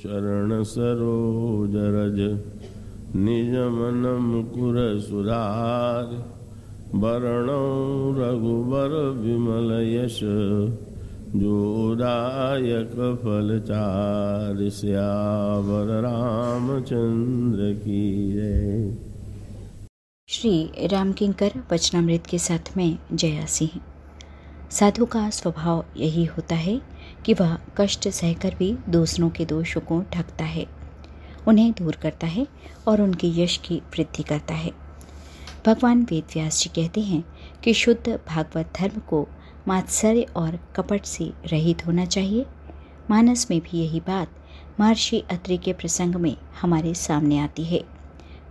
चरण सरोज रज, निज मन मुकुर सुधार। वरण रघुबर विमल यश जोदायक फलचार श्यावर रामचंद्र की जय। श्री राम किंकर वचनामृत के साथ में जया सिंह। साधु का स्वभाव यही होता है कि वह कष्ट सहकर भी दूसरों के दोषों को ढकता है, उन्हें दूर करता है और उनके यश की वृद्धि करता है। भगवान वेद व्यास जी कहते हैं कि शुद्ध भागवत धर्म को मात्सर्य और कपट से रहित होना चाहिए। मानस में भी यही बात महर्षि अत्रि के प्रसंग में हमारे सामने आती है।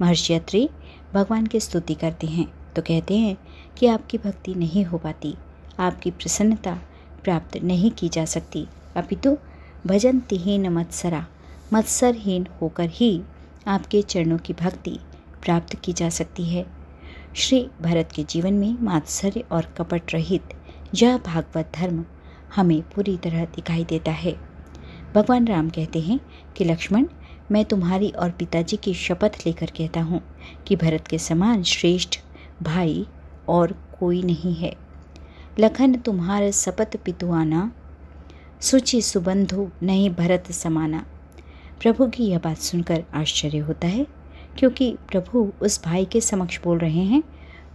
महर्षि अत्रि, भगवान की स्तुति करते हैं तो कहते हैं कि आपकी भक्ति नहीं हो पाती। आपकी प्रसन्नता प्राप्त नहीं की जा सकती। अपितु भजन तिहीन मत्सरा, मत्सरहीन होकर ही आपके चरणों की भक्ति प्राप्त की जा सकती है। श्री भरत के जीवन में मात्सर्य और कपट रहित यह भागवत धर्म हमें पूरी तरह दिखाई देता है। भगवान राम कहते हैं कि, लक्ष्मण, मैं तुम्हारी और पिताजी की शपथ लेकर कहता हूँ कि भरत के समान श्रेष्ठ भाई और कोई नहीं है। लखन तुम्हार सपत पितुआना, सुचि सुबंधु नहीं भरत समाना। प्रभु की यह बात सुनकर आश्चर्य होता है, क्योंकि प्रभु उस भाई के समक्ष बोल रहे हैं,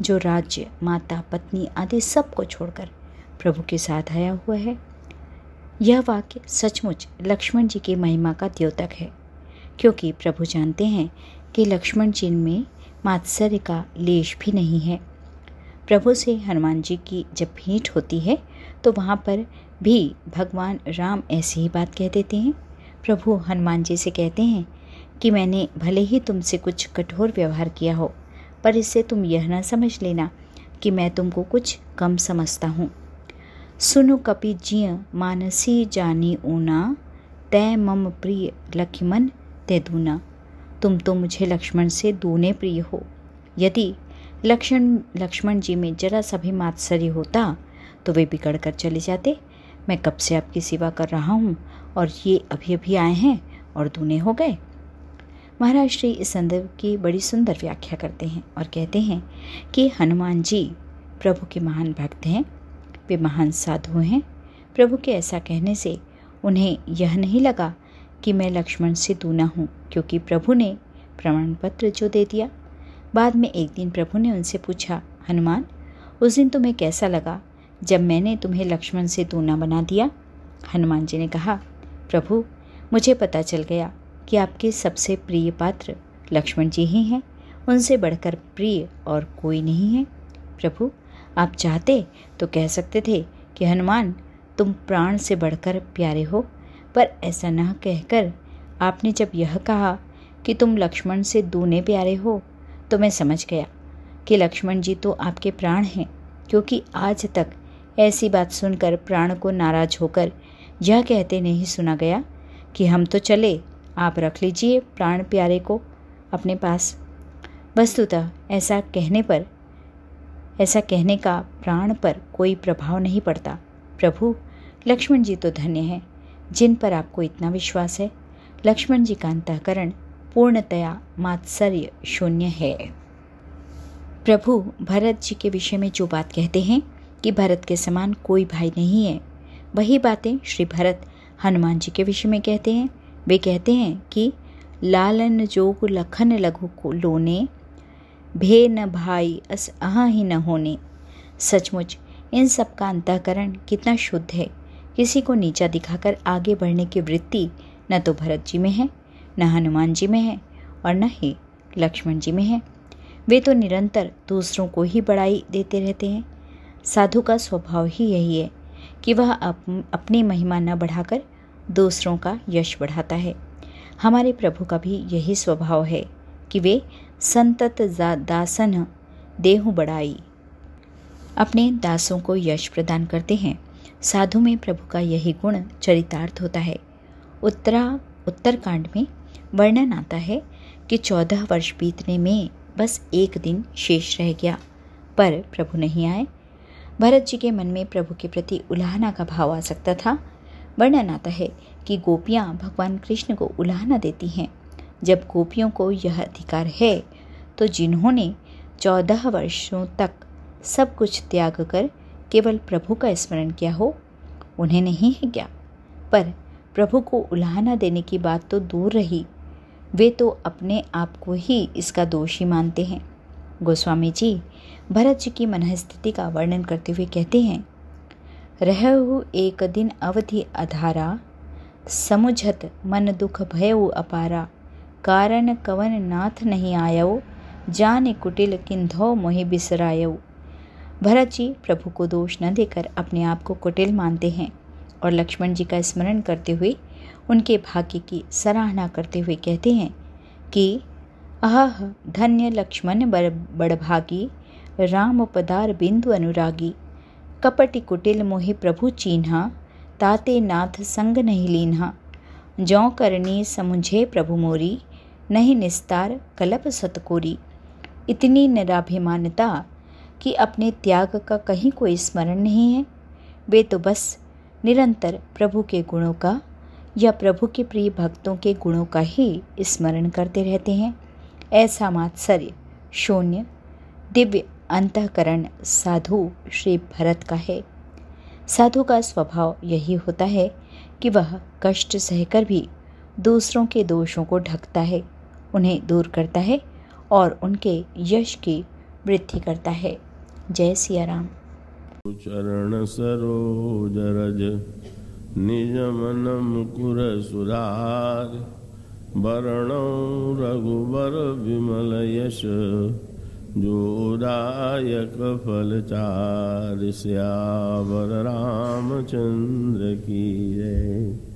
जो राज्य, माता, पत्नी आदि सबको छोड़कर प्रभु के साथ आया हुआ है। यह वाक्य सचमुच लक्ष्मण जी की महिमा का द्योतक है, क्योंकि प्रभु जानते हैं कि लक्ष्मण जी में मात्सर्य का लेश भी नहीं है। प्रभु से हनुमान जी की जब भेंट होती है तो वहाँ पर भी भगवान राम ऐसी ही बात कह देते हैं। प्रभु हनुमान जी से कहते हैं कि मैंने भले ही तुमसे कुछ कठोर व्यवहार किया हो, पर इससे तुम यह ना समझ लेना कि मैं तुमको कुछ कम समझता हूँ। सुनो कपि जिय मानसी जानी ऊना तय मम प्रिय लक्ष्मण ते दूना। तुम तो मुझे लक्ष्मण से दूने प्रिय हो। यदि लक्ष्मण लक्ष्मण जी में जरा सा भी मात्सर्य होता तो वे बिगड़ कर चले जाते। मैं कब से आपकी सेवा कर रहा हूँ, और ये अभी अभी आए हैं, और दूने हो गए? महाराज श्री इस संदर्भ की बड़ी सुंदर व्याख्या करते हैं, और कहते हैं कि, हनुमान जी, प्रभु के महान भक्त हैं। वे महान साधु हैं। प्रभु के ऐसा कहने से उन्हें यह नहीं लगा कि मैं लक्ष्मण से दूना हूँ, क्योंकि प्रभु ने प्रमाण पत्र जो दे दिया। बाद में एक दिन प्रभु ने उनसे पूछा, हनुमान, उस दिन तुम्हें कैसा लगा जब मैंने तुम्हें लक्ष्मण से दूना बना दिया? हनुमान जी ने कहा, प्रभु, मुझे पता चल गया कि आपके सबसे प्रिय पात्र लक्ष्मण जी ही हैं। उनसे बढ़कर प्रिय और कोई नहीं है। प्रभु, आप चाहते तो कह सकते थे कि हनुमान, तुम प्राण से बढ़कर प्यारे हो, पर ऐसा न कहकर आपने जब यह कहा कि तुम लक्ष्मण से दूने प्यारे हो तो मैं समझ गया कि लक्ष्मण जी तो आपके प्राण हैं, क्योंकि आज तक ऐसी बात सुनकर प्राण को नाराज़ होकर यह कहते नहीं सुना गया कि हम तो चले, आप रख लीजिए प्राण प्यारे को अपने पास। वस्तुतः ऐसा कहने पर, ऐसा कहने का प्राण पर कोई प्रभाव नहीं पड़ता। प्रभु, लक्ष्मण जी तो धन्य हैं, जिन पर आपको इतना विश्वास है। लक्ष्मण जी का अंतकरण पूर्णतया मात्सर्य शून्य है। प्रभु भरत जी के विषय में जो बात कहते हैं कि भरत के समान कोई भाई नहीं है, वही बातें श्री भरत हनुमान जी के विषय में कहते हैं। वे कहते हैं कि लालन जोग लखन लघु को लोने, भे न भाई अस अहा ही न होने। सचमुच इन सब का अंतकरण कितना शुद्ध है। किसी को नीचा दिखाकर आगे बढ़ने की वृत्ति न तो भरत जी में है न हनुमान जी में है और न ही लक्ष्मण जी में है। वे तो निरंतर दूसरों को ही बड़ाई देते रहते हैं। साधु का स्वभाव ही यही है कि वह अप, अपनी महिमा न बढ़ाकर दूसरों का यश बढ़ाता है। हमारे प्रभु का भी यही स्वभाव है कि वे संतत दासन देहु बढ़ाई अपने दासों को यश प्रदान करते हैं। साधु में प्रभु का यही गुण चरितार्थ होता है। उत्तरा उत्तरकांड में वर्णन आता है कि चौदह वर्ष बीतने में बस एक दिन शेष रह गया, पर प्रभु नहीं आए। भरत जी के मन में प्रभु के प्रति उलाहना का भाव आ सकता था। वर्णन आता है कि गोपियाँ भगवान कृष्ण को उलाहना देती हैं। जब गोपियों को यह अधिकार है तो जिन्होंने चौदह वर्षों तक सब कुछ त्याग कर केवल प्रभु का स्मरण किया हो, उन्हें नहीं है क्या? पर प्रभु को उलाहना देने की बात तो दूर रही। वे तो अपने आप को ही इसका दोषी मानते हैं। गोस्वामी जी भरत जी की मनस्थिति का वर्णन करते हुए कहते हैं, रहु एक दिन अवधि अधारा, समुझत मन दुख भयउ अपारा। कारण कवन नाथ नहीं आयो जाने कुटिल किंधो मोहि बिसरायो भरत जी प्रभु को दोष न देकर अपने आप को कुटिल मानते हैं और लक्ष्मण जी का स्मरण करते हुए उनके भाग्य की सराहना करते हुए कहते हैं कि अह धन्य लक्ष्मण बड़भागी राम पदार बिंदु अनुरागी कपटि कुटिल मोहि प्रभु चीन्हा, ताते नाथ संग नहीं लीन्हा जौ करनी समुझे प्रभु मोरी, नहीं निस्तार कलप सतकोरी। इतनी निराभिमानता कि अपने त्याग का कहीं कोई स्मरण नहीं है। वे तो बस निरंतर प्रभु के गुणों का या प्रभु के प्रिय भक्तों के गुणों का ही स्मरण करते रहते हैं। ऐसा मात्सर्य, शून्य, दिव्य अंतकरण साधु श्री भरत का है। साधु का स्वभाव यही होता है कि वह कष्ट सहकर भी दूसरों के दोषों को ढकता है, उन्हें दूर करता है और उनके यश की वृद्धि करता है। जय सिया राम। चरण सरोज रज निज मन सुधार। वरण रघुबर विमल यश जोदायक फल चार। श्यावर रामचंद्र की जय।